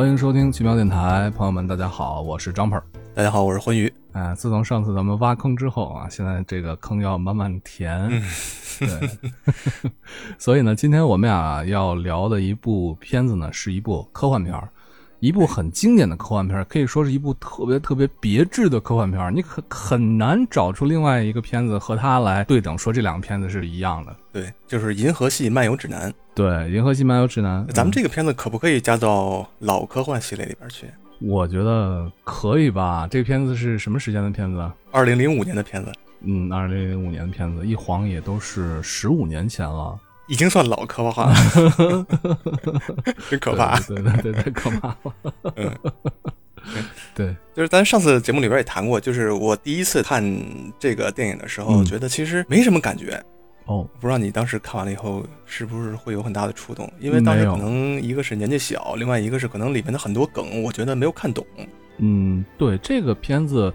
欢迎收听奇妙电台，朋友们，大家好，我是张鹏。大家好，我是欢愉。哎，自从上次咱们挖坑之后啊，现在这个坑要慢慢填。对，所以呢，今天我们俩要聊的一部片子呢，是一部科幻片儿，一部很经典的科幻片儿，可以说是一部特别特别别致的科幻片儿。你很很难找出另外一个片子和它来对等，说这两个片子是一样的。对，就是《银河系漫游指南》。对，《银河系漫游指南》，咱们这个片子可不可以加到老科幻系列里边去？我觉得可以吧。这个片子是什么时间的片子？二零零五年的片子。嗯，二零零五年的片子，一晃也都是十五年前了，已经算老科幻了，真可怕。对对对，太可怕了。嗯，对，就是咱上次节目里边也谈过，就是我第一次看这个电影的时候，觉得其实没什么感觉。哦，不知道你当时看完了以后是不是会有很大的触动？因为当时可能一个是年纪小，另外一个是可能里面的很多梗，我觉得没有看懂。嗯，对，这个片子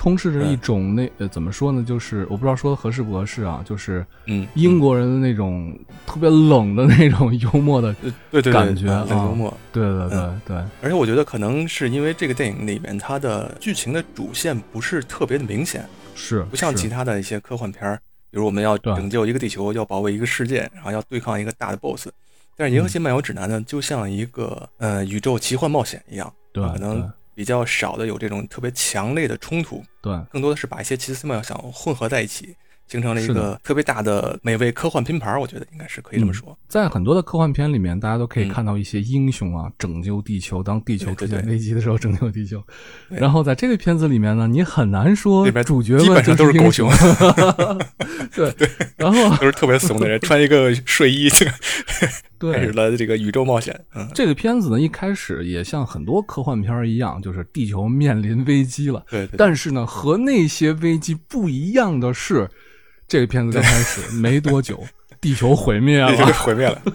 充斥着一种那呃怎么说呢？就是我不知道说的合适不合适啊，就是嗯，英国人的那种特别冷的那种幽默的对对感觉，冷幽默，对对对对。而且我觉得可能是因为这个电影里面它的剧情的主线不是特别的明显，是不像其他的一些科幻片儿。比如我们要拯救一个地球，要保卫一个世界，然后要对抗一个大的 BOSS。但是《银河系漫游指南》呢，就像一个呃宇宙奇幻冒险一样，对，可能比较少的有这种特别强烈的冲突，对，更多的是把一些奇思妙想混合在一起。形成了一个特别大的美味科幻拼盘，我觉得应该是可以这么说。在很多的科幻片里面，大家都可以看到一些英雄啊，拯救地球，当地球出现危机的时候拯救地球。然后在这个片子里面呢，你很难说主角基本上都是狗熊，对。对，然后都是特别怂的人，穿一个睡衣，开始了这个宇宙冒险。嗯，这个片子呢，一开始也像很多科幻片一样，就是地球面临危机了。对，但是呢，和那些危机不一样的是。这个片子刚开始 没多久，地球毁灭了，毁灭了。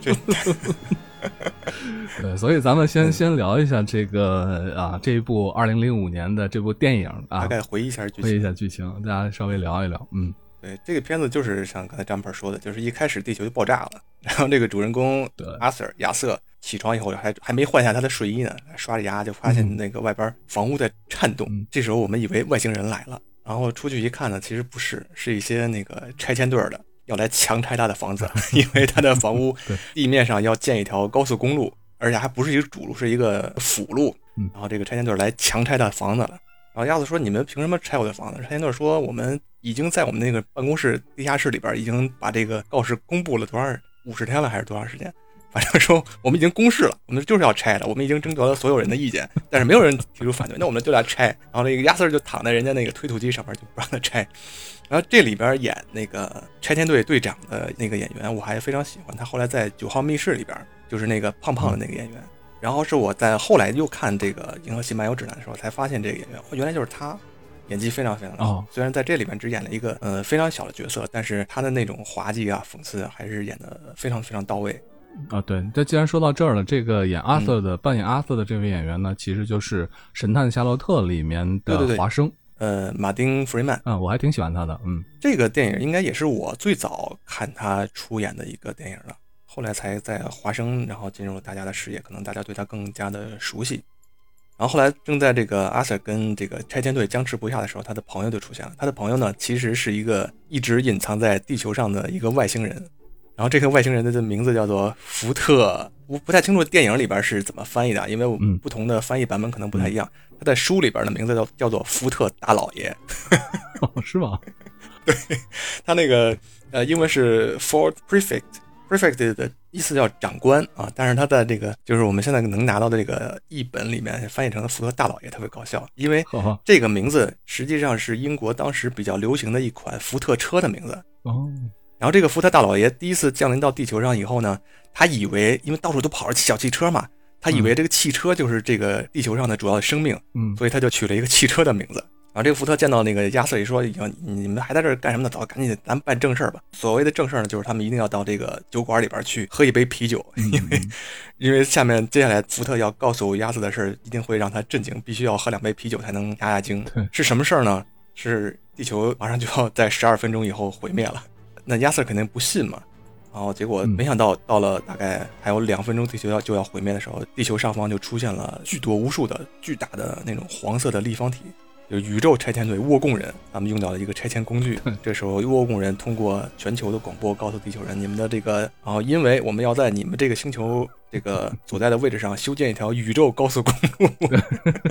对，所以咱们先先聊一下这个啊，这一部二零零五年的这部电影啊，大概回忆一下剧情，回忆一下剧情，大家稍微聊一聊。嗯，对，这个片子就是像刚才张鹏说的，就是一开始地球就爆炸了，然后这个主人公阿 Sir 亚瑟起床以后还还没换下他的睡衣呢，刷着牙就发现那个外边房屋在颤动，这时候我们以为外星人来了。然后出去一看呢，其实不是，是一些那个拆迁队的要来强拆他的房子，因为他的房屋地面上要建一条高速公路，而且还不是一个主路，是一个辅路。然后这个拆迁队来强拆他的房子了。然后鸭子说：“你们凭什么拆我的房子？”拆迁队说：“我们已经在我们那个办公室地下室里边已经把这个告示公布了多少五十天了，还是多长时间？”反正说我们已经公示了，我们就是要拆的，我们已经征得了所有人的意见，但是没有人提出反对，那我们就来拆。然后那个亚瑟就躺在人家那个推土机上面，就不让他拆。然后这里边演那个拆迁队队长的那个演员，我还非常喜欢他。后来在《九号密室》里边，就是那个胖胖的那个演员。然后是我在后来又看这个《银河系漫游指南》的时候，才发现这个演员，原来就是他，演技非常非常好。虽然在这里面只演了一个呃非常小的角色，但是他的那种滑稽啊、讽刺还是演的非常非常到位。啊，对，这既然说到这儿了，这个演阿瑟的扮演阿瑟的这位演员呢，其实就是《神探夏洛特》里面的华生，呃，马丁·弗里曼，啊，我还挺喜欢他的，嗯，这个电影应该也是我最早看他出演的一个电影了，后来才在华生，然后进入了大家的视野，可能大家对他更加的熟悉，然后后来正在这个阿瑟跟这个拆迁队僵持不下的时候，他的朋友就出现了，他的朋友呢，其实是一个一直隐藏在地球上的一个外星人。然后这个外星人的名字叫做福特，我不太清楚电影里边是怎么翻译的，因为我们不同的翻译版本可能不太一样。他在书里边的名字叫叫做福特大老爷，哦是吗？对，他那个呃英文是 Ford Prefect，Prefect 的意思叫长官啊，但是他在这个就是我们现在能拿到的这个译本里面翻译成了福特大老爷，特别搞笑，因为这个名字实际上是英国当时比较流行的一款福特车的名字哦。然后这个福特大老爷第一次降临到地球上以后呢，他以为因为到处都跑着小汽车嘛，他以为这个汽车就是这个地球上的主要的生命，嗯，所以他就取了一个汽车的名字。然后这个福特见到那个亚瑟一说：“已经你们还在这儿干什么呢？走，赶紧咱办正事儿吧。”所谓的正事儿呢，就是他们一定要到这个酒馆里边去喝一杯啤酒，因为因为下面接下来福特要告诉亚瑟的事儿一定会让他震惊，必须要喝两杯啤酒才能压压惊。是什么事儿呢？是地球马上就要在十二分钟以后毁灭了。那亚瑟肯定不信嘛，然然后结果没想到到了大概还有两分钟地球要就要毁灭的时候，地球上方就出现了巨多无数的巨大的那种黄色的立方体。就宇宙拆迁队沃贡人，他们用到了一个拆迁工具。这时候，沃贡人通过全球的广播告诉地球人：“你们的这个……然后，因为我们要在你们这个星球这个所在的位置上修建一条宇宙高速公路，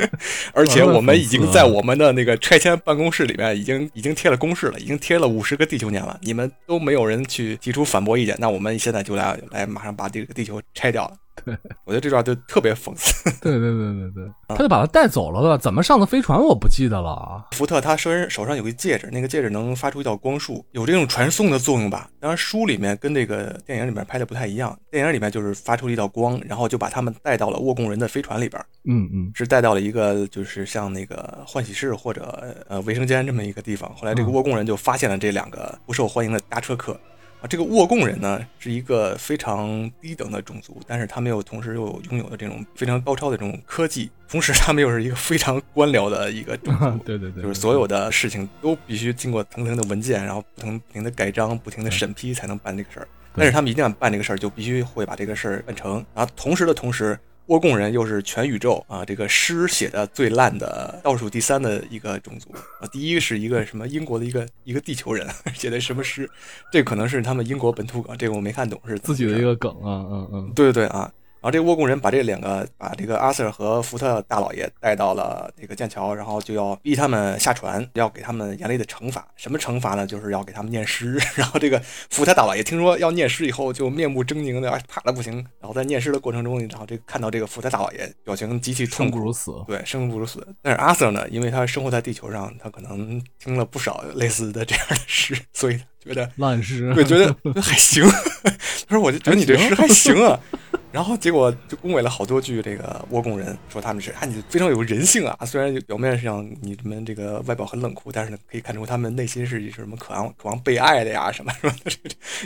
而且我们已经在我们的那个拆迁办公室里面已经已经贴了公示了，已经贴了五十个地球年了。你们都没有人去提出反驳意见，那我们现在就来来马上把这个地球拆掉了。”对，我觉得这段就特别讽刺。对对对对对，他就把他带走了吧？怎么上的飞船？我不记得了啊。福特他身手上有个戒指，那个戒指能发出一道光束，有这种传送的作用吧？当然，书里面跟这个电影里面拍的不太一样。电影里面就是发出了一道光，然后就把他们带到了沃贡人的飞船里边。嗯嗯，是带到了一个就是像那个换洗室或者呃卫生间这么一个地方。后来这个沃贡人就发现了这两个不受欢迎的搭车客。这个沃贡人呢，是一个非常低等的种族，但是他们又同时又拥有的这种非常高超的这种科技，同时他们又是一个非常官僚的一个种族。对对对，就是所有的事情都必须经过层层的文件，然后不停不停的盖章，不停的审批才能办这个事儿。但是他们一定要办这个事儿，就必须会把这个事儿办成。然后同时的同时。沃贡人又是全宇宙啊，这个诗写的最烂的倒数第三的一个种族啊。第一个是一个什么英国的一个一个地球人 写的什么诗，这可能是他们英国本土梗，这个我没看懂是自己的一个梗啊，嗯嗯，对对对啊。然后这个沃贡人把这两个把这个阿瑟和福特大老爷带到了这个剑桥，然后就要逼他们下船，要给他们严厉的惩罚。什么惩罚呢？就是要给他们念诗。然后这个福特大老爷听说要念诗以后，就面目狰狞的，怕的不行。然后在念诗的过程中，然后这个看到这个福特大老爷表情极其痛苦，生不如死。对，生不如死。但是阿瑟呢，因为他生活在地球上，他可能听了不少类似的这样的诗，所以觉得烂诗，对，觉得还行。他说：“我就觉得你这诗还行啊。” 然后结果就恭维了好多句，这个倭贡人说他们是啊，你非常有人性啊。虽然表面上你们这个外表很冷酷，但是呢，可以看出他们内心是是什么渴望渴望被爱的呀，什么什么，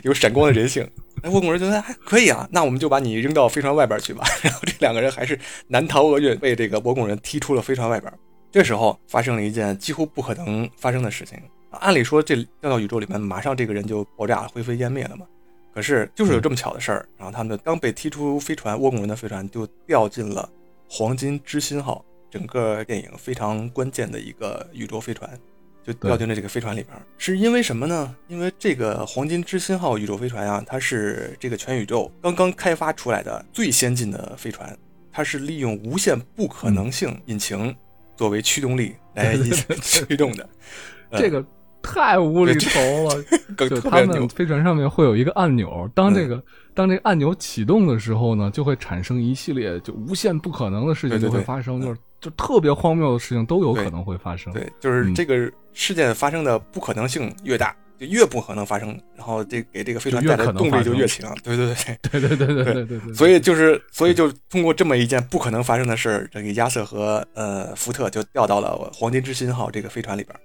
有闪光的人性。哎，倭贡人觉得还可以啊，那我们就把你扔到飞船外边去吧。然后这两个人还是难逃厄运，被这个倭贡人踢出了飞船外边。这时候发生了一件几乎不可能发生的事情。按理说这掉到宇宙里面，马上这个人就爆炸灰飞烟灭了嘛。可是，就是有这么巧的事儿，然后他们刚被踢出飞船，倭贡人的飞船就掉进了黄金之心号，整个电影非常关键的一个宇宙飞船，就掉进了这个飞船里边。是因为什么呢？因为这个黄金之心号宇宙飞船啊，它是这个全宇宙刚刚开发出来的最先进的飞船，它是利用无限不可能性引擎作为驱动力来 驱动的，这个。太无厘头了！就他们飞船上面会有一个按钮，当这个当这个按钮启动的时候呢，就会产生一系列就无限不可能的事情就会发生，就是就特别荒谬的事情都有可能会发生。对，就是这个事件发生的不可能性越大，就越不可能发生，然后这给这个飞船带来的动力就越强。对 对对对对对对对对。所以就是所以就通过这么一件不可能发生的事儿，这个亚瑟和呃福特就掉到了黄金之心号这个飞船里边。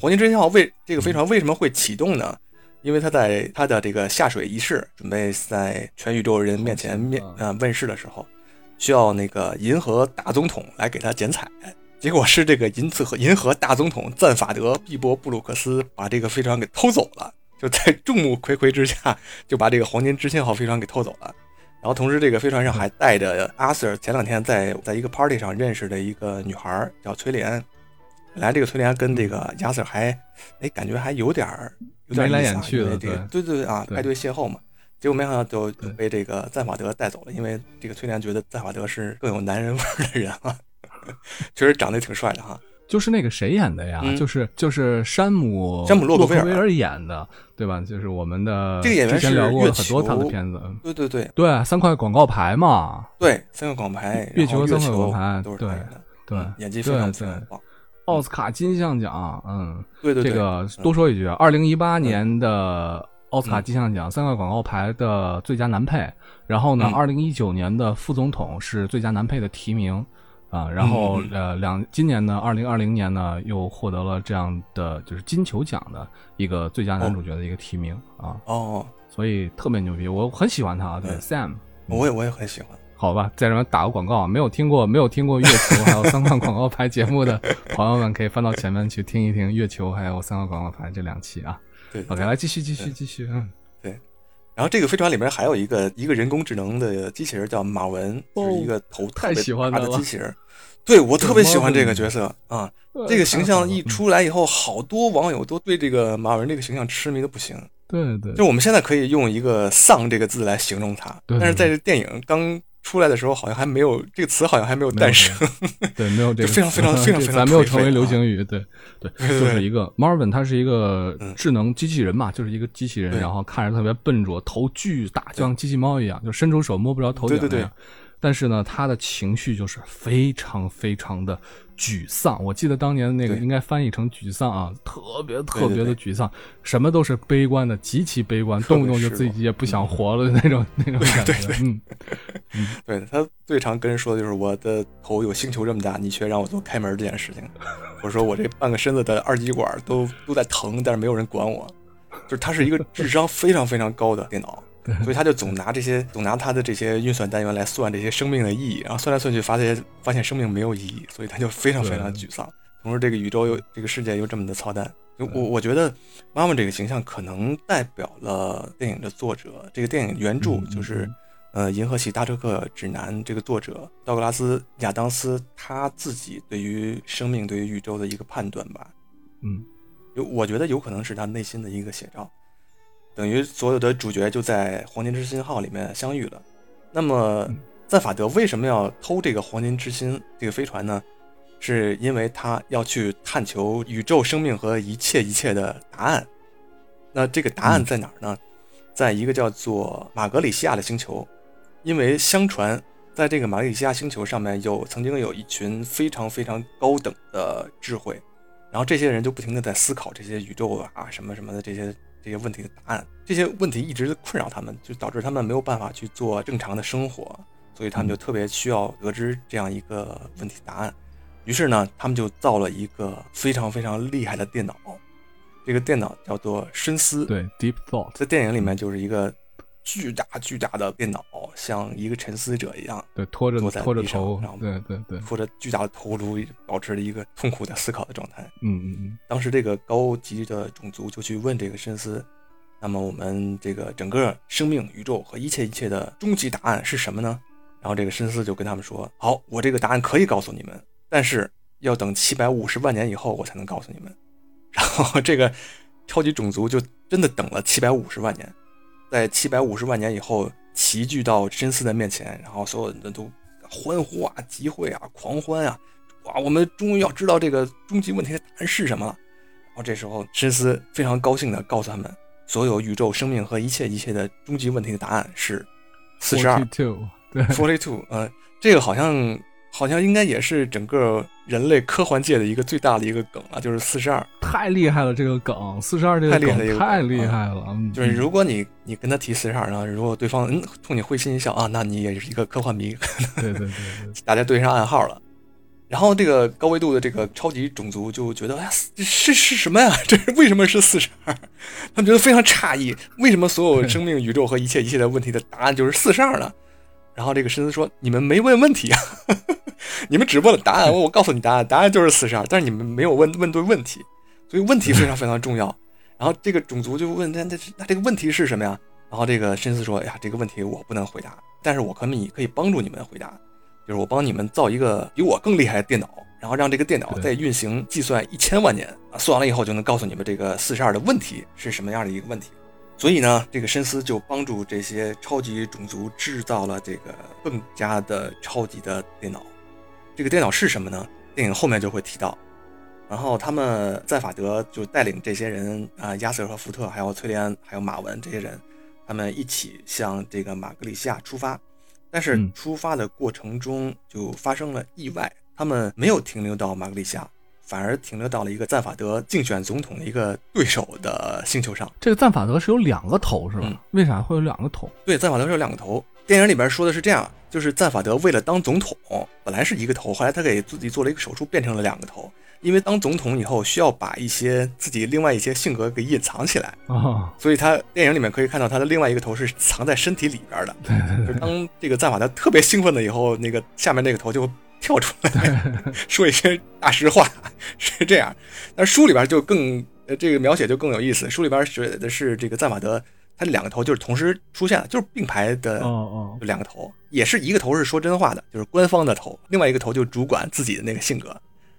黄金之心号为这个飞船为什么会启动呢？因为它在它的这个下水仪式，准备在全宇宙人面前面呃问世的时候，需要那个银河大总统来给他剪彩。结果是这个银次和银河大总统赞法德·毕波布鲁克斯把这个飞船给偷走了，就在众目睽睽之下就把这个黄金之心号飞船给偷走了。然后同时这个飞船上还带着阿瑟前两天在在一个 party 上认识的一个女孩叫崔莲。本来这个崔莲跟这个亚瑟还，哎，感觉还有点儿有点眉来眼去的，对对对啊，派对邂逅嘛。结果没想到就被这个赞法德带走了，因为这个崔莲觉得赞法德是更有男人 味的人啊，确实长得挺帅的哈。就是那个谁演的呀？就是就是山姆山姆洛克菲尔演的，对吧？就是我们的这个演员是聊过很多他的片子，对对对对，三块广告牌嘛，对，三个广告牌，月球三块广告牌都是对对，演技非常非常棒。奥斯卡金像奖，嗯，对对对，这个多说一句，二零一八年的奥斯卡金像奖三块广告牌的最佳男配，然后呢，二零一九年的副总统是最佳男配的提名，啊，然后呃两今年呢，二零二零年呢又获得了这样的就是金球奖的一个最佳男主角的一个提名啊，哦，所以特别牛逼，我很喜欢他，对。Sam，我也我也很喜欢。好吧，在这边打个广告啊，没有听过没有听过月球还有三块广告牌节目的朋友们，可以翻到前面去听一听月球还有三块广告牌这两期啊。对，OK，来继续继续继续，嗯，对。然后这个飞船里面还有一个一个人工智能的机器人叫马文，就是一个头特别大的机器人。对我特别喜欢这个角色啊，这个形象一出来以后，好多网友都对这个马文这个形象痴迷的不行。对对，就我们现在可以用一个“丧”这个字来形容他，但是在这电影刚出来的时候，好像还没有这个词，好像还没有诞生。对，没有 这个，非常非常非常非常，咱没有成为流行语。对对，就是一个 Marvin，他是一个智能机器人嘛，就是一个机器人，然后看着特别笨拙，头巨大，就像机器猫一样，就伸出手摸不着头顶那样。但是呢，他的情绪就是非常非常的沮丧。我记得当年那个应该翻译成沮丧啊，特别特别的沮丧，什么都是悲观的，极其悲观，动不动就自己也不想活了的那种那种感觉。嗯，对他最常跟人说的就是我的头有星球这么大，你却让我做开门这件事情。我说我这半个身子的二极管都都在疼，但是没有人管我。就是他是一个智商非常非常高的电脑。所以他就总拿这些，总拿他的这些运算单元来算这些生命的意义，然后算来算去，发现发现生命没有意义，所以他就非常非常沮丧。同时，这个宇宙又这个世界又这么的操蛋。我我觉得妈妈这个形象可能代表了电影的作者，这个电影原著就是呃《银河系大车客指南》这个作者道格拉斯亚当斯他自己对于生命、对于宇宙的一个判断吧。嗯，有我觉得有可能是他内心的一个写照。等于所有的主角就在黄金之心号里面相遇了。那么，赞法德为什么要偷这个黄金之心这个飞船呢？是因为他要去探求宇宙生命和一切一切的答案。那这个答案在哪儿呢？在一个叫做马格里西亚的星球。因为相传，在这个马格里西亚星球上面有曾经有一群非常非常高等的智慧，然后这些人就不停的在思考这些宇宙啊什么什么的这些。这些问题的答案，这些问题一直困扰他们，就导致他们没有办法去做正常的生活，所以他们就特别需要得知这样一个问题答案。于是呢，他们就造了一个非常非常厉害的电脑，这个电脑叫做深思，对，Deep Thought，在电影里面就是一个。巨大巨大的电脑，像一个沉思者一样，对，拖着拖着头，然后对对对，拖着巨大的头颅，保持着一个痛苦的思考的状态。嗯嗯嗯。当时这个高级的种族就去问这个深思，那么我们这个整个生命、宇宙和一切一切的终极答案是什么呢？然后这个深思就跟他们说：“好，我这个答案可以告诉你们，但是要等七百五十万年以后我才能告诉你们。”然后这个超级种族就真的等了七百五十万年。在七百五十万年以后，齐聚到深思的面前，然后所有人都欢呼啊、集会啊、狂欢啊！哇，我们终于要知道这个终极问题的答案是什么了。然后这时候，深思非常高兴地告诉他们，所有宇宙生命和一切一切的终极问题的答案是四十二。Forty two，呃，这个好像。好像应该也是整个人类科幻界的一个最大的一个梗啊，就是四十二，太厉害了！这个梗，四十二这个梗太厉害了。就是如果你你跟他提四十二，然后如果对方嗯冲你会心一笑啊，那你也是一个科幻迷。对对对，大家对上暗号了。然后这个高维度的这个超级种族就觉得，哎呀，是是什么呀？这是为什么是四十二？他们觉得非常诧异，为什么所有生命、宇宙和一切一切的问题的答案就是四十二呢？然后这个深思说：“你们没问问题啊，你们只问了答案。我告诉你答案，答案就是四十二。但是你们没有问问对问题，所以问题非常非常重要。然后这个种族就问：那那那这个问题是什么呀？然后这个深思说：哎呀，这个问题我不能回答，但是我可以可以帮助你们回答，就是我帮你们造一个比我更厉害的电脑，然后让这个电脑在运行计算一千万年啊，算完了以后就能告诉你们这个四十二的问题是什么样的一个问题。”所以呢，这个深思就帮助这些超级种族制造了这个更加的超级的电脑。这个电脑是什么呢？电影后面就会提到。然后他们在法德就带领这些人啊，亚瑟和福特，还有崔利安，还有马文这些人，他们一起向这个马格里西亚出发。但是出发的过程中就发生了意外，他们没有停留到马格里西亚。反而停留到了一个赞法德竞选总统的一个对手的星球上。这个赞法德是有两个头是吧？为啥会有两个头？对，赞法德是有两个头。电影里边说的是这样，就是赞法德为了当总统，本来是一个头，后来他给自己做了一个手术，变成了两个头。因为当总统以后需要把一些自己另外一些性格给隐藏起来啊，所以他电影里面可以看到他的另外一个头是藏在身体里边的。对对对。当这个赞法德特别兴奋了以后，那个下面那个头就。跳出来 说一些大实话是这样，但书里边就更呃这个描写就更有意思。书里边写的是这个赞法德他两个头就是同时出现了，就是并排的，哦哦，两个头，也是一个头是说真话的，就是官方的头，另外一个头就主管自己的那个性格。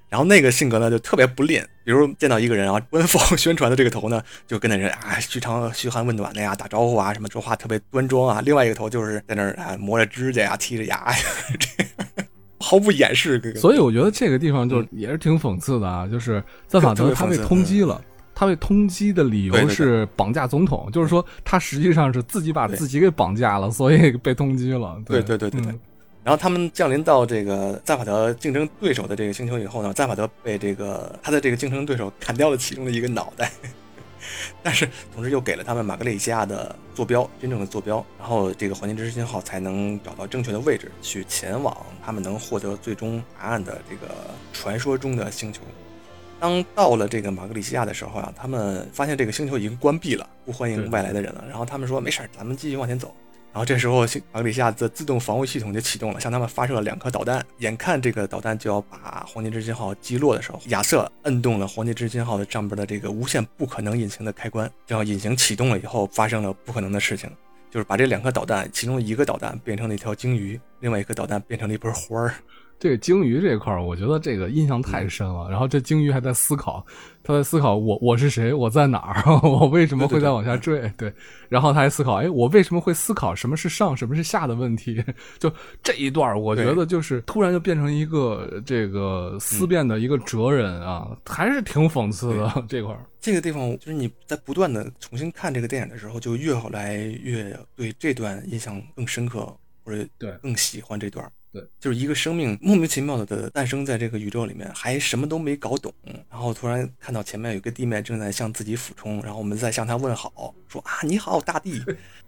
然后那个性格呢就特别不吝，比如见到一个人啊，官方宣传的这个头呢，就跟那人啊嘘长嘘寒问暖的呀，打招呼啊，什么说话特别端庄啊。另外一个头就是在那儿啊磨着指甲呀，剔着牙呀，毫不掩饰。所以我觉得这个地方就也是挺讽刺的啊，就是赞法德他被通缉了，他被通缉的理由是绑架总统，就是说他实际上是自己把自己给绑架了，所以被通缉了。对对对对对。然后他们降临到这个赞法德竞争对手的这个星球以后呢，赞法德被这个他的这个竞争对手砍掉了其中的一个脑袋，但是同时又给了他们马格里西亚的坐标，真正的坐标，然后这个黄金之星号才能找到正确的位置，去前往他们能获得最终答案的这个传说中的星球。当到了这个马格里西亚的时候啊，他们发现这个星球已经关闭了，不欢迎外来的人了。然后他们说：“没事儿，咱们继续往前走。”然后这时候，马格里西亚的自动防卫系统就启动了，向他们发射了两颗导弹。眼看这个导弹就要把黄金之星号击落的时候，亚瑟摁动了黄金之星号的上边的这个无限不可能引擎的开关。然后引擎启动了以后，发生了不可能的事情，就是把这两颗导弹，其中一个导弹变成了一条鲸鱼，另外一颗导弹变成了一盆花儿。这个鲸鱼这块儿，我觉得这个印象太深了。然后这鲸鱼还在思考，他在思考我我是谁，我在哪儿，我为什么会再往下坠？对，然后他还思考，哎，我为什么会思考什么是上，什么是下的问题？就这一段，我觉得就是突然就变成一个这个思辨的一个哲人啊，还是挺讽刺的这块儿。这个地方就是你在不断的重新看这个电影的时候，就越后来越对这段印象更深刻，或者对更喜欢这段。就是一个生命莫名其妙的诞生在这个宇宙里面，还什么都没搞懂，然后突然看到前面有个地面正在向自己俯冲，然后我们再向他问好，说啊你好大地，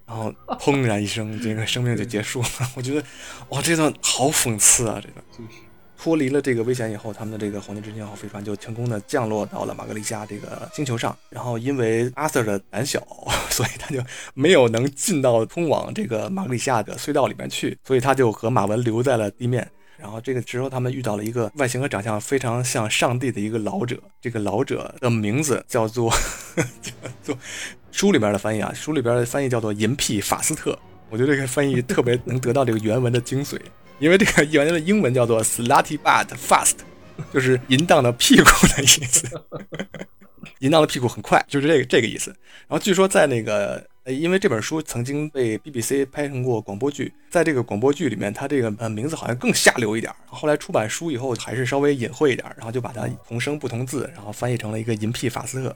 然后砰然一声，这个生命就结束了。我觉得哇，这段好讽刺啊，这段。脱离了这个危险以后，他们的这个黄金之星号飞船就成功的降落到了马格利亚这个星球上。然后因为阿瑟的胆小，所以他就没有能进到通往这个马格利亚的隧道里面去，所以他就和马文留在了地面。然后这个时候，他们遇到了一个外形和长相非常像上帝的一个老者。这个老者的名字叫做 叫做书里边的翻译啊，书里边的翻译叫做银屁法斯特。我觉得这个翻译特别能得到这个原文的精髓。因为这个原来的英文叫做 slutty butt fast，就是淫荡的屁股的意思。淫荡的屁股很快，就是这个这个意思。然后据说在那个，呃，因为这本书曾经被 BBC 拍成过广播剧，在这个广播剧里面，它这个呃名字好像更下流一点。后来出版书以后，还是稍微隐晦一点，然后就把它同声不同字，然后翻译成了一个银屁法斯特，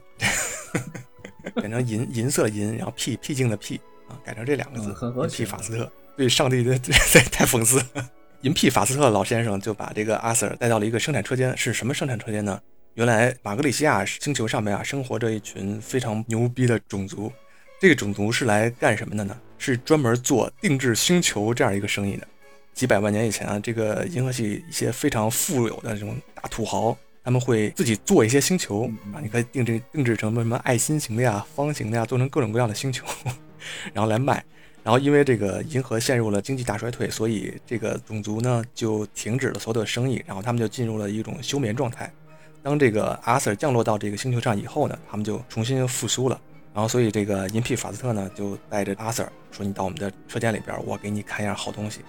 变成银银色银，然后屁僻静的僻啊，改成这两个字，银屁法斯特。对上帝的 太讽刺了。银 屁法斯特老先生就把这个阿 Sir 带到了一个生产车间，是什么生产车间呢？原来马格里西亚星球上面啊，生活着一群非常牛逼的种族。这个种族是来干什么的呢？是专门做定制星球这样一个生意的。几百万年以前啊，这个银河系一些非常富有的这种大土豪，他们会自己做一些星球啊，你可以定制定制成什么什么爱心型的呀、方形的呀，做成各种各样的星球，然后来卖。然后因为这个银河陷入了经济大衰退，所以这个种族呢就停止了所有的生意，然后他们就进入了一种休眠状态。当这个阿 Sir 降落到这个星球上以后呢，他们就重新复苏了。然后所以这个银皮法斯特呢就带着阿 Sir 说：“你到我们的车间里边，我给你看样好东西。”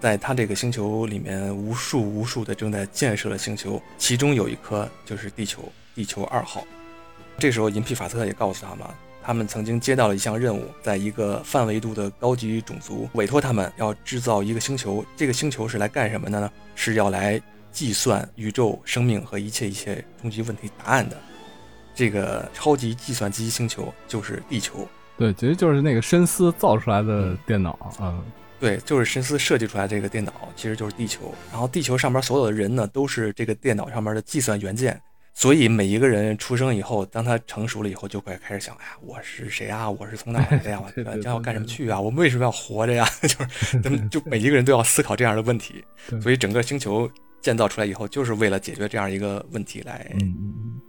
在他这个星球里面，无数无数的正在建设的星球，其中有一颗就是地球，地球二号。这时候银皮法斯特也告诉他们。他们曾经接到了一项任务，在一个泛维度的高级种族委托他们要制造一个星球。这个星球是来干什么的呢？是要来计算宇宙生命和一切一切终极问题答案的。这个超级计算机星球就是地球。对，其实就是那个深思造出来的电脑。嗯，对，就是深思设计出来这个电脑，其实就是地球。然后地球上面所有的人呢，都是这个电脑上面的计算元件。所以每一个人出生以后，当他成熟了以后，就会开始想：哎呀，我是谁啊？我是从哪来的呀？我将要干什么去啊？我们为什么要活着呀？就是 他们就每一个人都要思考这样的问题。所以整个星球建造出来以后，就是为了解决这样一个问题来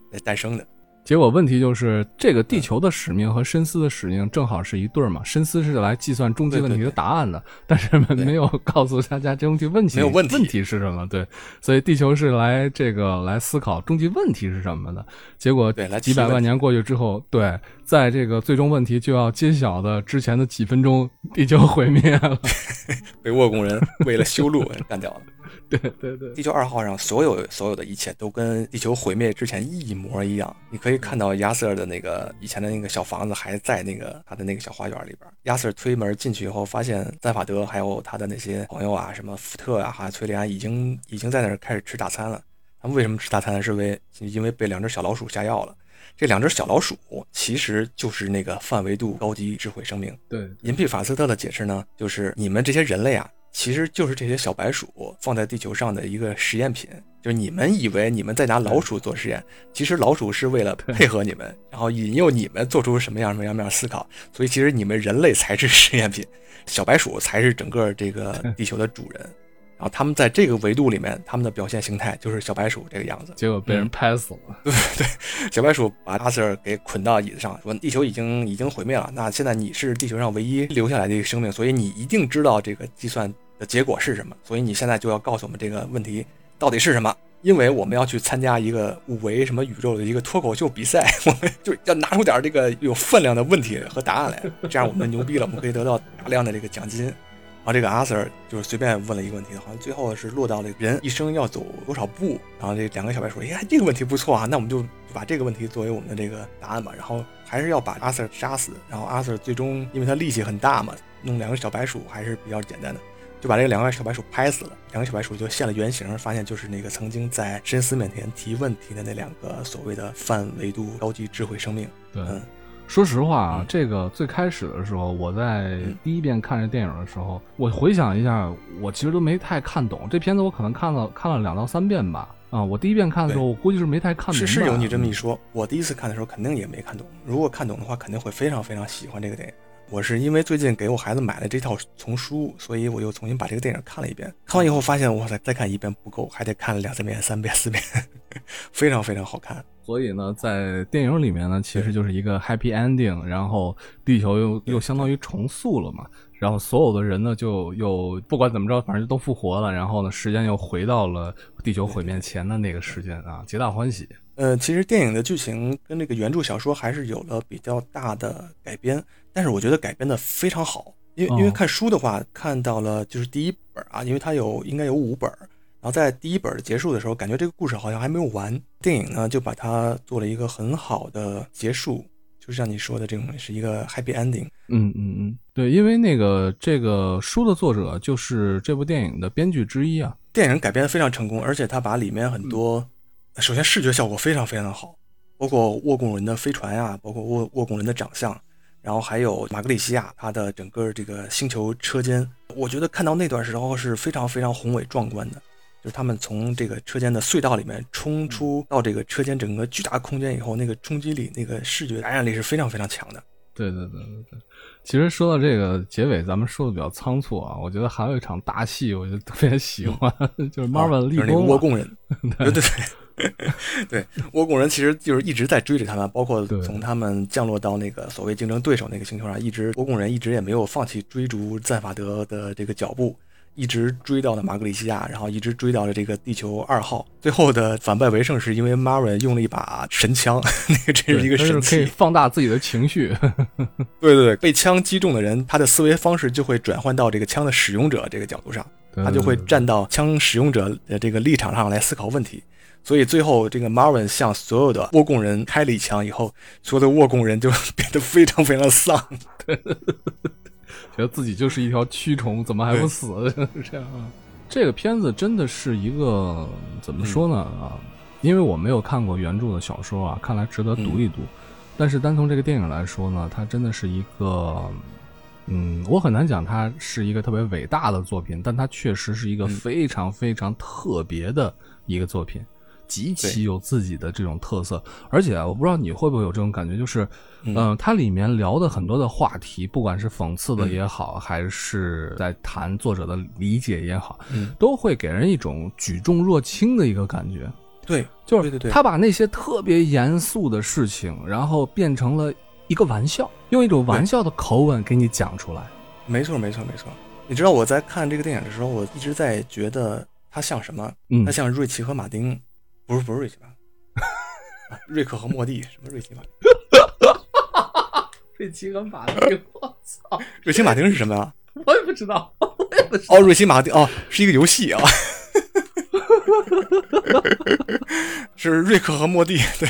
来诞生的。结果问题就是这个地球的使命和深思的使命正好是一对儿嘛。深思是来计算终极问题的答案的，但是没有告诉大家终极问题没有问题问题是什么。对，所以地球是来这个来思考终极问题是什么的。结果几百万年过去之后，对，在这个最终问题就要揭晓的之前的几分钟，地球毁灭了，被沃工人为了修路干掉了。对对对，地球二号上所有所有的一切都跟地球毁灭之前一模一样。你可以看到亚瑟的那个以前的那个小房子还在那个他的那个小花园里边。亚瑟推门进去以后，发现赞法德还有他的那些朋友啊，什么福特啊，还有崔利安，已经已经在那儿开始吃大餐了。他们为什么吃大餐？是为因为被两只小老鼠下药了。这两只小老鼠其实就是那个范维度高级智慧生命。对，银币法斯特的解释呢，就是你们这些人类啊。其实就是这些小白鼠放在地球上的一个实验品，就是你们以为你们在拿老鼠做实验，其实老鼠是为了配合你们，然后引诱你们做出什么样什么样样思考，所以其实你们人类才是实验品，小白鼠才是整个这个地球的主人，然后他们在这个维度里面，他们的表现形态就是小白鼠这个样子，结果被人拍死了。对对，小白鼠把阿瑟尔给捆到椅子上，说地球已经已经毁灭了，那现在你是地球上唯一留下来的一个生命，所以你一定知道这个计算。的结果是什么？所以你现在就要告诉我们这个问题到底是什么？因为我们要去参加一个五维什么宇宙的一个脱口秀比赛，我们就要拿出点这个有分量的问题和答案来，这样我们牛逼了，我们可以得到大量的这个奖金。然后这个阿 Sir 就是随便问了一个问题，好像最后是落到了人一生要走多少步。然后这两个小白说：“哎，这个问题不错啊，那我们就把这个问题作为我们的这个答案吧。”然后还是要把阿 Sir 杀死。然后阿 Sir 最终因为他力气很大嘛，弄两个小白鼠还是比较简单的。就把这两个小白鼠拍死了，两个小白鼠就现了原形，发现就是那个曾经在深思面前提问题的那两个所谓的泛维度高级智慧生命。对，说实话啊，这个最开始的时候，我在第一遍看这电影的时候，我回想一下，我其实都没太看懂这片子，我可能看了看了两到三遍吧。啊，我第一遍看的时候，我估计是没太看懂。是是有你这么一说，我第一次看的时候肯定也没看懂。如果看懂的话，肯定会非常非常喜欢这个电影。我是因为最近给我孩子买了这套丛书，所以我又重新把这个电影看了一遍。看完以后发现，哇塞，再看一遍不够，还得看两三遍、三遍、四遍，非常非常好看。所以呢，在电影里面呢，其实就是一个 happy ending，然后地球又又相当于重塑了嘛，然后所有的人呢就又不管怎么着，反正都复活了，然后呢，时间又回到了地球毁灭前的那个时间啊，皆大欢喜。呃，其实电影的剧情跟这个原著小说还是有了比较大的改编，但是我觉得改编的非常好。因为因为看书的话，看到了就是第一本啊，因为它有应该有五本，然后在第一本的结束的时候，感觉这个故事好像还没有完。电影呢就把它做了一个很好的结束，就像你说的这种是一个 happy ending。嗯嗯嗯，对，因为那个这个书的作者就是这部电影的编剧之一啊。电影改编的非常成功，而且他把里面很多。首先，视觉效果非常非常的好，包括沃贡人的飞船啊，包括沃沃贡人的长相，然后还有马格里西亚他的整个这个星球车间，我觉得看到那段时候是非常非常宏伟壮观的，就是他们从这个车间的隧道里面冲出到这个车间整个巨大空间以后，那个冲击力、那个视觉感染力是非常非常强的。对对对对对，其实说到这个结尾，咱们说的比较仓促啊，我觉得还有一场大戏，我就特别喜欢，就是 Marvel 立功，沃贡人，对 对对。对，倭贡人其实就是一直在追着他们，包括从他们降落到那个所谓竞争对手那个星球上，一直倭贡人一直也没有放弃追逐赞法德的这个脚步，一直追到了马格里西亚，然后一直追到了这个地球二号。最后的反败为胜是因为 Marvin 用了一把神枪，那个真是一个神器，可以放大自己的情绪。对对对，被枪击中的人，他的思维方式就会转换到这个枪的使用者这个角度上，他就会站到枪使用者的这个立场上来思考问题。所以最后，这个 Marvin 向所有的沃贡人开了一枪以后，所有的沃贡人就变得非常非常丧，觉得自己就是一条蛆虫，怎么还不死？这样，这个片子真的是一个怎么说呢？啊，因为我没有看过原著的小说啊，看来值得读一读。但是单从这个电影来说呢，它真的是一个，嗯，我很难讲它是一个特别伟大的作品，但它确实是一个非常非常特别的一个作品。极其有自己的这种特色，而且我不知道你会不会有这种感觉，就是，嗯，它里面聊的很多的话题，不管是讽刺的也好，还是在谈作者的理解也好，都会给人一种举重若轻的一个感觉。对，就是对对对，他把那些特别严肃的事情，然后变成了一个玩笑，用一种玩笑的口吻给你讲出来。没错，没错，没错。你知道我在看这个电影的时候，我一直在觉得它像什么？嗯，他像瑞奇和马丁，不是不是瑞奇吧？瑞克和莫蒂，什么瑞奇马？瑞奇和马丁，我操！瑞奇马丁是什么呀？我也不知道，我也不知道。哦，瑞奇马丁，哦，是一个游戏啊。是瑞克和莫蒂，对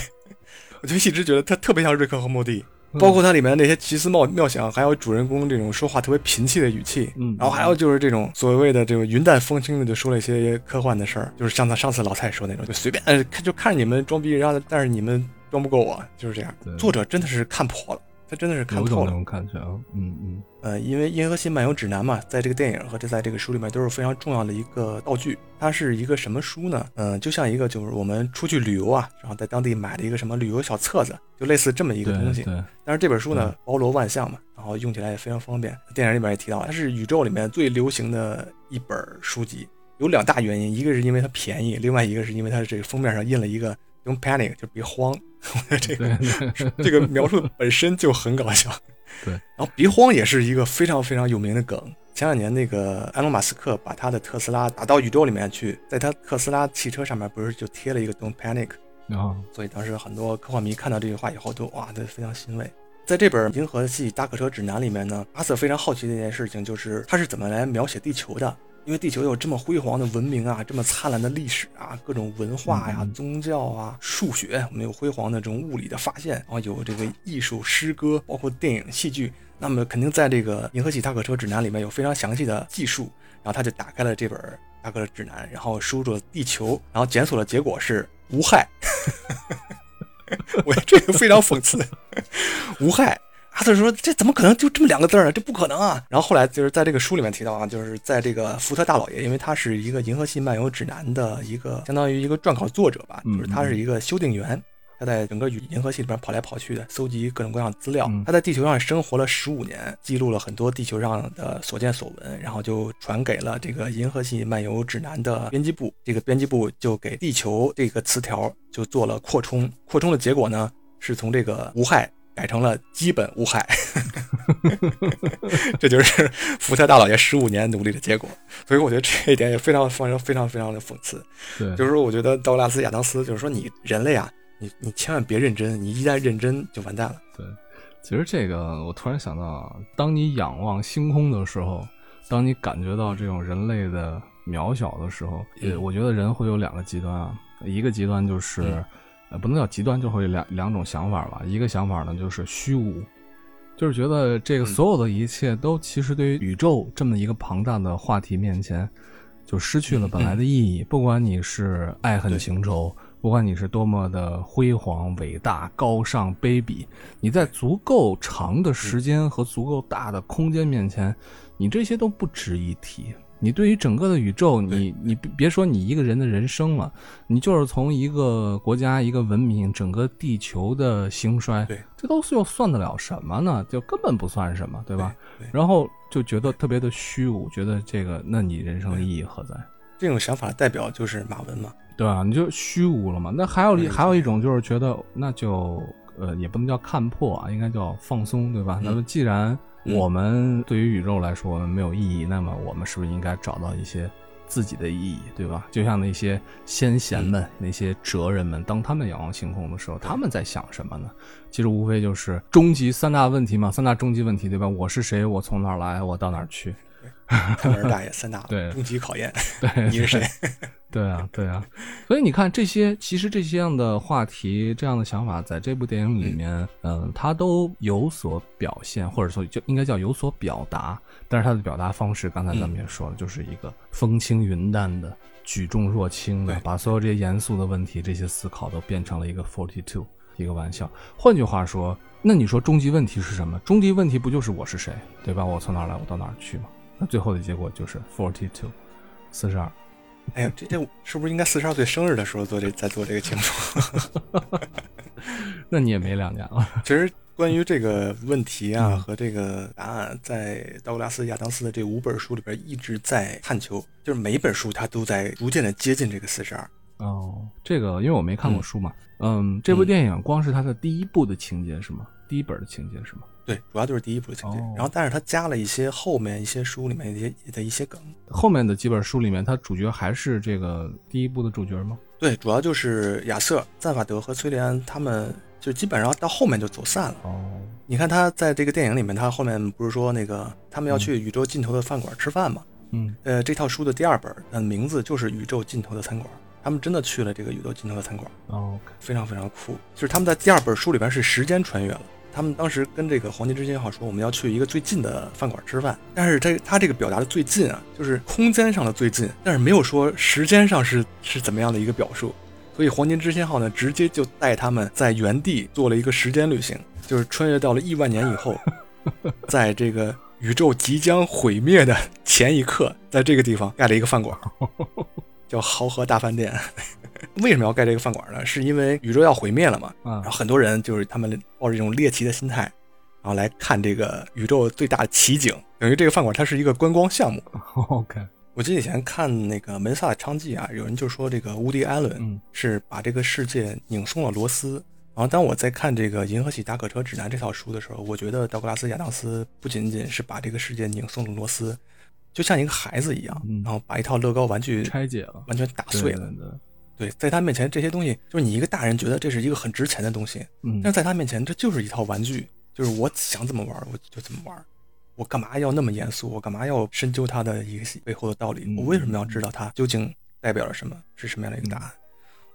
我就一直觉得他特别像瑞克和莫蒂。包括它里面那些奇思妙妙想，还有主人公这种说话特别贫气的语气，嗯，然后还有就是这种所谓的这个云淡风轻的就说了一些科幻的事儿，就是像他上次老蔡说那种，就随便看就看着你们装逼，然后但是你们装不过我，就是这样。作者真的是看破了。他真的是看透了那种感觉啊，嗯嗯，呃，因为《银河系漫游指南》嘛，在这个电影和这在这个书里面都是非常重要的一个道具。它是一个什么书呢？嗯，就像一个就是我们出去旅游啊，然后在当地买的一个什么旅游小册子，就类似这么一个东西。但是这本书呢，包罗万象嘛，然后用起来也非常方便。电影里面也提到，它是宇宙里面最流行的一本书籍。有两大原因，一个是因为它便宜，另外一个是因为它这个封面上印了一个 “Don't panic”，就别慌。我觉得这个这个描述本身就很搞笑。对，然后别慌也是一个非常非常有名的梗。前两年那个埃隆·马斯克把他的特斯拉打到宇宙里面去，在他特斯拉汽车上面不是就贴了一个 “Don't panic”？啊，所以当时很多科幻迷看到这句话以后都哇，都非常欣慰。在这本《银河系大客车指南》里面呢，阿瑟非常好奇的一件事情就是他是怎么来描写地球的。因为地球有这么辉煌的文明啊，这么灿烂的历史啊，各种文化呀、宗教啊、数学，我们有辉煌的这种物理的发现，然后有这个艺术、诗歌，包括电影、戏剧，那么肯定在这个《银河系大客车指南》里面有非常详细的技术。然后他就打开了这本大客车指南，然后输入了地球，然后检索的结果是无害。我这个非常讽刺，无害。阿瑟说：“这怎么可能就这么两个字呢？这不可能啊！”然后后来就是在这个书里面提到啊，就是在这个福特大老爷，因为他是一个《银河系漫游指南》的一个相当于一个撰稿作者吧，就是他是一个修订员，他在整个银河系里边跑来跑去的，搜集各种各样的资料。他在地球上生活了十五年，记录了很多地球上的所见所闻，然后就传给了这个《银河系漫游指南》的编辑部。这个编辑部就给“地球”这个词条就做了扩充，扩充的结果呢，是从这个无害。改成了基本无害，这就是福特大老爷十五年努力的结果。所以我觉得这一点也非常非常非常非常的讽刺。对，就是说，我觉得道格拉斯亚当斯就是说，你人类啊，你你千万别认真，你一旦认真就完蛋了。对，其实这个我突然想到啊，当你仰望星空的时候，当你感觉到这种人类的渺小的时候，也我觉得人会有两个极端啊，一个极端就是。呃，不能叫极端，就会两两种想法吧。一个想法呢，就是虚无，就是觉得这个所有的一切都其实对于宇宙这么一个庞大的话题面前，就失去了本来的意义。不管你是爱恨情仇，不管你是多么的辉煌、伟大、高尚、卑鄙，你在足够长的时间和足够大的空间面前，你这些都不值一提。你对于整个的宇宙，你你别说你一个人的人生了，你就是从一个国家、一个文明、整个地球的兴衰，对，这都是又算得了什么呢？就根本不算什么，对吧？对。然后就觉得特别的虚无，觉得这个，那你人生的意义何在？这种想法代表就是马文嘛，对吧？你就虚无了嘛。那还有一还有一种就是觉得，那就呃也不能叫看破啊，应该叫放松，对吧？那么既然我们对于宇宙来说没有意义，那么我们是不是应该找到一些自己的意义，对吧？就像那些先贤们、那些哲人们，当他们仰望星空的时候，他们在想什么呢？其实无非就是终极三大问题嘛，三大终极问题，对吧？我是谁？我从哪儿来？我到哪儿去？看门大爷三大 终极考验，对你是谁？对啊，对啊，所以你看这些，其实这些样的话题、这样的想法，在这部电影里面，嗯，它都有所表现，或者说就应该叫有所表达。但是它的表达方式，刚才咱们也说了，就是一个风轻云淡的、举重若轻的，把所有这些严肃的问题、这些思考都变成了一个 forty two，一个玩笑。换句话说，那你说终极问题是什么？终极问题不就是我是谁，对吧？我从哪儿来，我到哪儿去吗？那最后的结果就是 forty two，四十二。哎呀，这这是不是应该四十二岁生日的时候做这再做这个庆祝？那你也没两年了。其实关于这个问题啊和这个答案，在道格拉斯·亚当斯的这五本书里边一直在探求，就是每一本书他都在逐渐的接近这个四十二。哦，这个因为我没看过书嘛，嗯，这部电影光是它的第一部的情节是吗？第一本的情节是吗？对，主要就是第一部的情节，然后但是它加了一些后面一些书里面一些的一些梗。后面的几本书里面，它主角还是这个第一部的主角吗？对，主要就是亚瑟、赞法德和崔莲安他们。就基本上到后面就走散了。哦，你看他在这个电影里面，他后面不是说那个他们要去宇宙尽头的饭馆吃饭吗？嗯，呃，这套书的第二本，的名字就是宇宙尽头的餐馆。他们真的去了这个宇宙尽头的餐馆。哦，非常非常酷。就是他们在第二本书里边是时间穿越了。他们当时跟这个黄金之心号说，我们要去一个最近的饭馆吃饭。但是这他这个表达的最近啊，就是空间上的最近，但是没有说时间上是是怎么样的一个表述。所以黄金知仙号呢，直接就带他们在原地做了一个时间旅行，就是穿越到了亿万年以后，在这个宇宙即将毁灭的前一刻，在这个地方盖了一个饭馆，叫豪河大饭店。为什么要盖这个饭馆呢？是因为宇宙要毁灭了嘛？然后很多人就是他们抱着一种猎奇的心态，然后来看这个宇宙最大的奇景，等于这个饭馆它是一个观光项目。OK。我记得以前看那个《门萨的娼妓》啊，有人就说这个乌迪·艾伦是把这个世界拧松了螺丝。然后当我在看这个《银河系大客车指南》这套书的时候，我觉得道格拉斯·亚当斯不仅仅是把这个世界拧松了螺丝，就像一个孩子一样，然后把一套乐高玩具拆解了，完全打碎了。对，在他面前这些东西，就是你一个大人觉得这是一个很值钱的东西，但是在他面前这就是一套玩具，就是我想怎么玩我就怎么玩。我干嘛要那么严肃？我干嘛要深究它的一个背后的道理？我为什么要知道它究竟代表了什么？是什么样的一个答案？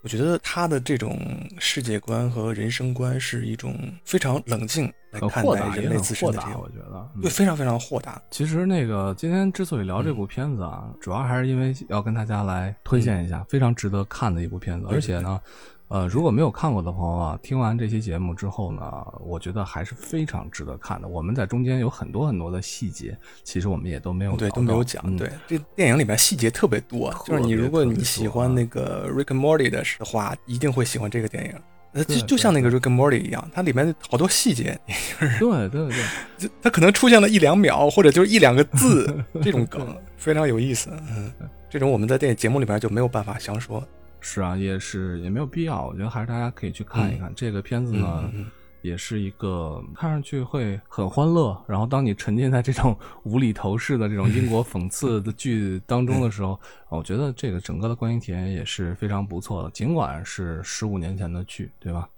我觉得他的这种世界观和人生观是一种非常冷静来看待人类自身的这个，我觉得对，非常非常豁达。其实那个今天之所以聊这部片子啊，主要还是因为要跟大家来推荐一下非常值得看的一部片子，而且呢。呃，如果没有看过的朋友啊，听完这期节目之后呢，我觉得还是非常值得看的。我们在中间有很多很多的细节，其实我们也都没有对都没有讲。对，这电影里面细节特别多，就是你如果你喜欢那个 Rick and Morty 的话，一定会喜欢这个电影。呃，就就像那个 Rick and Morty 一样，它里面好多细节，对对对，就它可能出现了一两秒，或者就是一两个字，这种梗非常有意思。嗯，这种我们在电影节目里边就没有办法详说。是啊，也是也没有必要。我觉得还是大家可以去看一看这个片子呢，也是一个看上去会很欢乐。然后当你沉浸在这种无厘头式的这种英国讽刺的剧当中的时候，我觉得这个整个的观影体验也是非常不错的。尽管是十五年前的剧，对吧？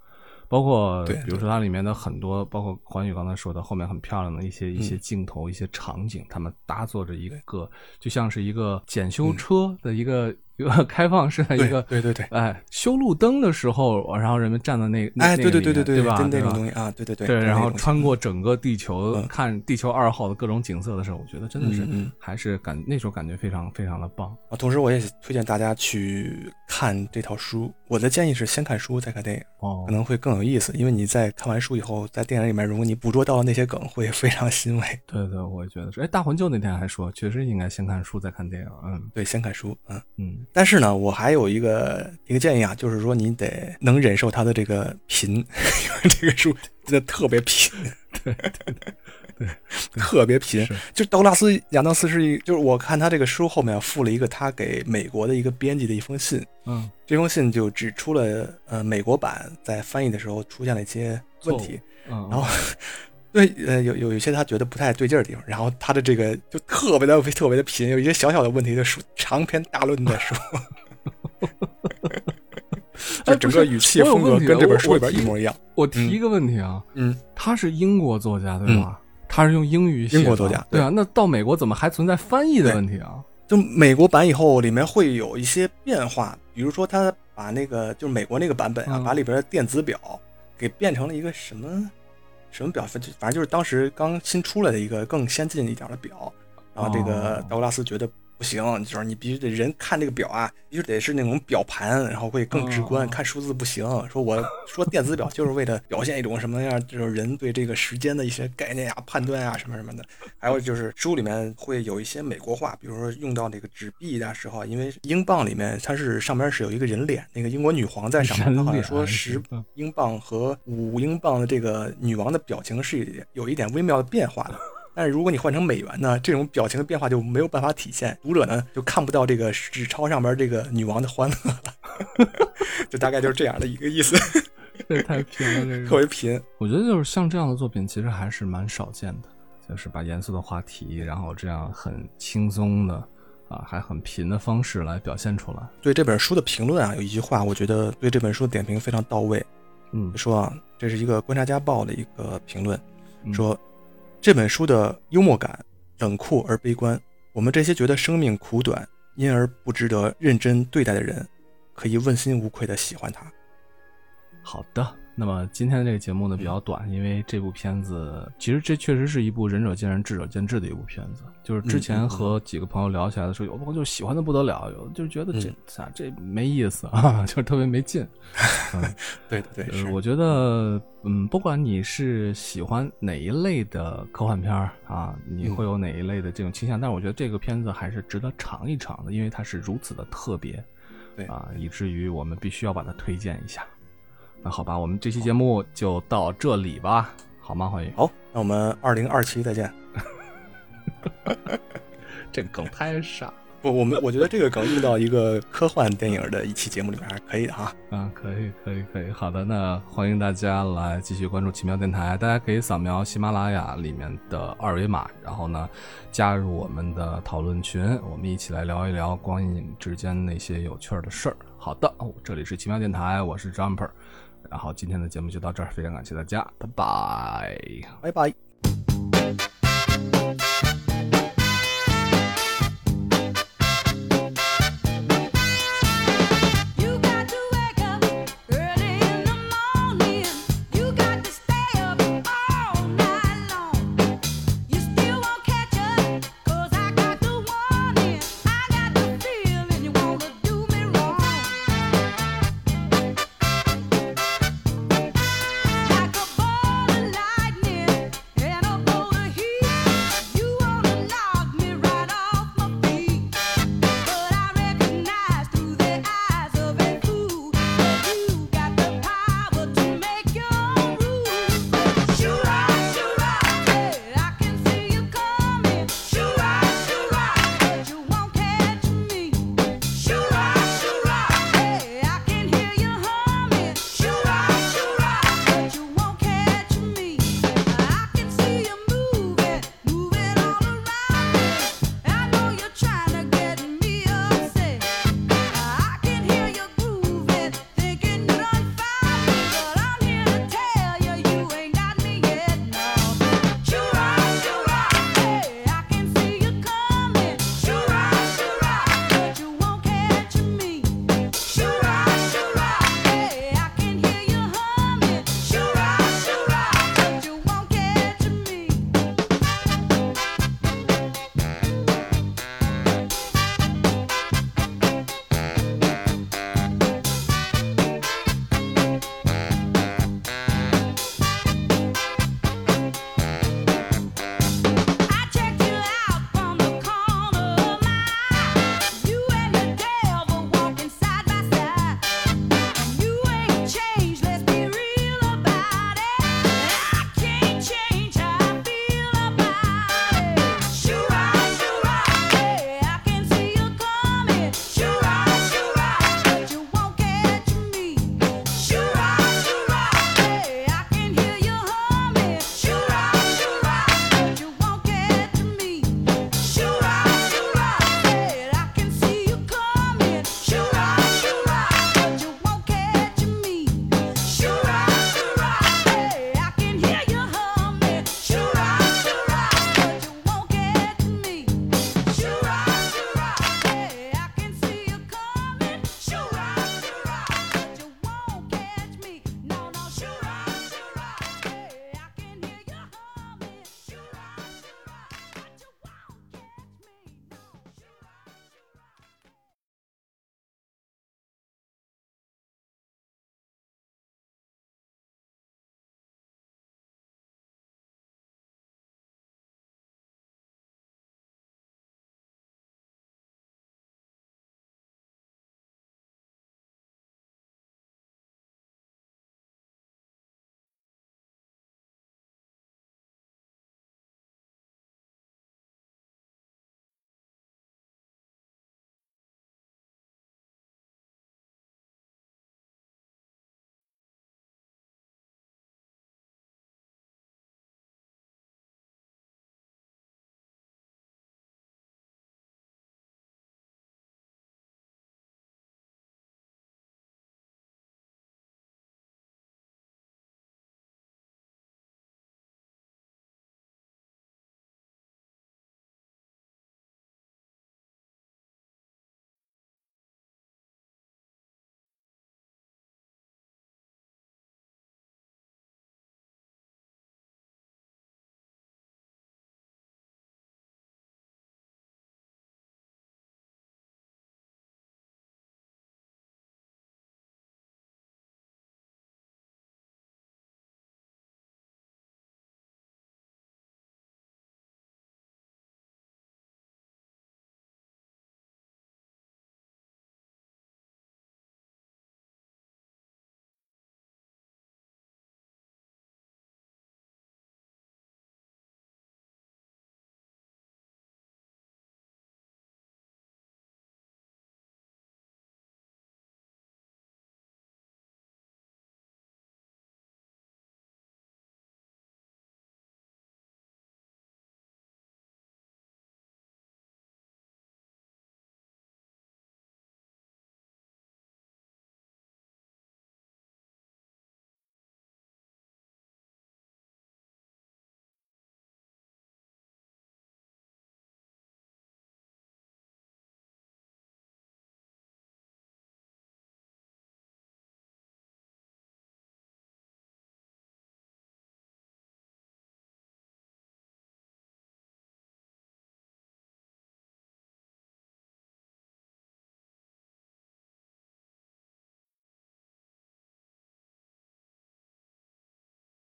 包括比如说它里面的很多，包括环宇刚才说的后面很漂亮的一些一些镜头、一些场景，他们搭坐着一个就像是一个检修车的一个。一个 开放式的一个，对对对，哎，修路灯的时候，然后人们站在那，哎，对对对对对，对吧？那种东西啊，对对对，对，然后穿过整个地球看地球二号的各种景色的时候，我觉得真的是，还是感那时候感觉非常非常的棒啊。同时，我也推荐大家去看这套书。我的建议是先看书再看电影，哦，可能会更有意思。因为你在看完书以后，在电影里面，如果你捕捉到了那些梗，会非常欣慰。对对，我也觉得是。哎，大魂舅那天还说，确实应该先看书再看电影。嗯，对，先看书。嗯嗯。但是呢，我还有一个一个建议啊，就是说你得能忍受他的这个贫，因为这个书真的特别贫。对对对，特别贫。就道格拉斯·亚当斯是一，就是我看他这个书后面附了一个他给美国的一个编辑的一封信。嗯，这封信就指出了呃美国版在翻译的时候出现了一些问题。嗯，然后对呃有有一些他觉得不太对劲的地方，然后他的这个就特别的特别的贫，有一些小小的问题就说长篇大论的说。就整个语气风格跟这本书里边一模一样。我提一个问题啊，嗯，他是英国作家对吧？他是用英语写，英国作家对啊。那到美国怎么还存在翻译的问题啊？就美国版以后里面会有一些变化，比如说他把那个就是美国那个版本啊，把里边的电子表给变成了一个什么什么表，反正就是当时刚新出来的一个更先进一点的表。然后这个道格拉斯觉得。不行，就是你必须得人看这个表啊，必须得是那种表盘，然后会更直观。看数字不行。说我说电子表就是为了表现一种什么样，就是人对这个时间的一些概念啊、判断啊什么什么的。还有就是书里面会有一些美国话，比如说用到那个纸币的时候，因为英镑里面它是上面是有一个人脸，那个英国女皇在上面，他好像说十英镑和五英镑的这个女王的表情是有一点微妙的变化的。但是如果你换成美元呢，这种表情的变化就没有办法体现，读者呢就看不到这个纸钞上面这个女王的欢乐了，就大概就是这样的一个意思。这太贫了，这个特别贫。我觉得就是像这样的作品，其实还是蛮少见的，就是把严肃的话题，然后这样很轻松的啊，还很贫的方式来表现出来。对这本书的评论啊，有一句话，我觉得对这本书的点评非常到位。嗯，说啊，这是一个《观察家报》的一个评论，说这本书的幽默感冷酷而悲观。我们这些觉得生命苦短，因而不值得认真对待的人，可以问心无愧的喜欢它。好的，那么今天的这个节目呢比较短，因为这部片子其实这确实是一部仁者见仁，智者见智的一部片子。就是之前和几个朋友聊起来的时候，有朋友就喜欢的不得了，有就觉得这咋这没意思啊，就是特别没劲。对对对，我觉得嗯，不管你是喜欢哪一类的科幻片啊，你会有哪一类的这种倾向，但是我觉得这个片子还是值得尝一尝的，因为它是如此的特别，对啊，以至于我们必须要把它推荐一下。那好吧，我们这期节目就到这里吧，好吗？欢迎。好，那我们二零二七再见。这梗太傻。不，我们我觉得这个梗用到一个科幻电影的一期节目里面还是可以的哈。嗯，可以，可以，可以。好的，那欢迎大家来继续关注奇妙电台，大家可以扫描喜马拉雅里面的二维码，然后呢加入我们的讨论群，我们一起来聊一聊光影之间那些有趣的事儿。好的，这里是奇妙电台，我是 Jumper。然后今天的节目就到这儿，非常感谢大家，拜拜，拜拜。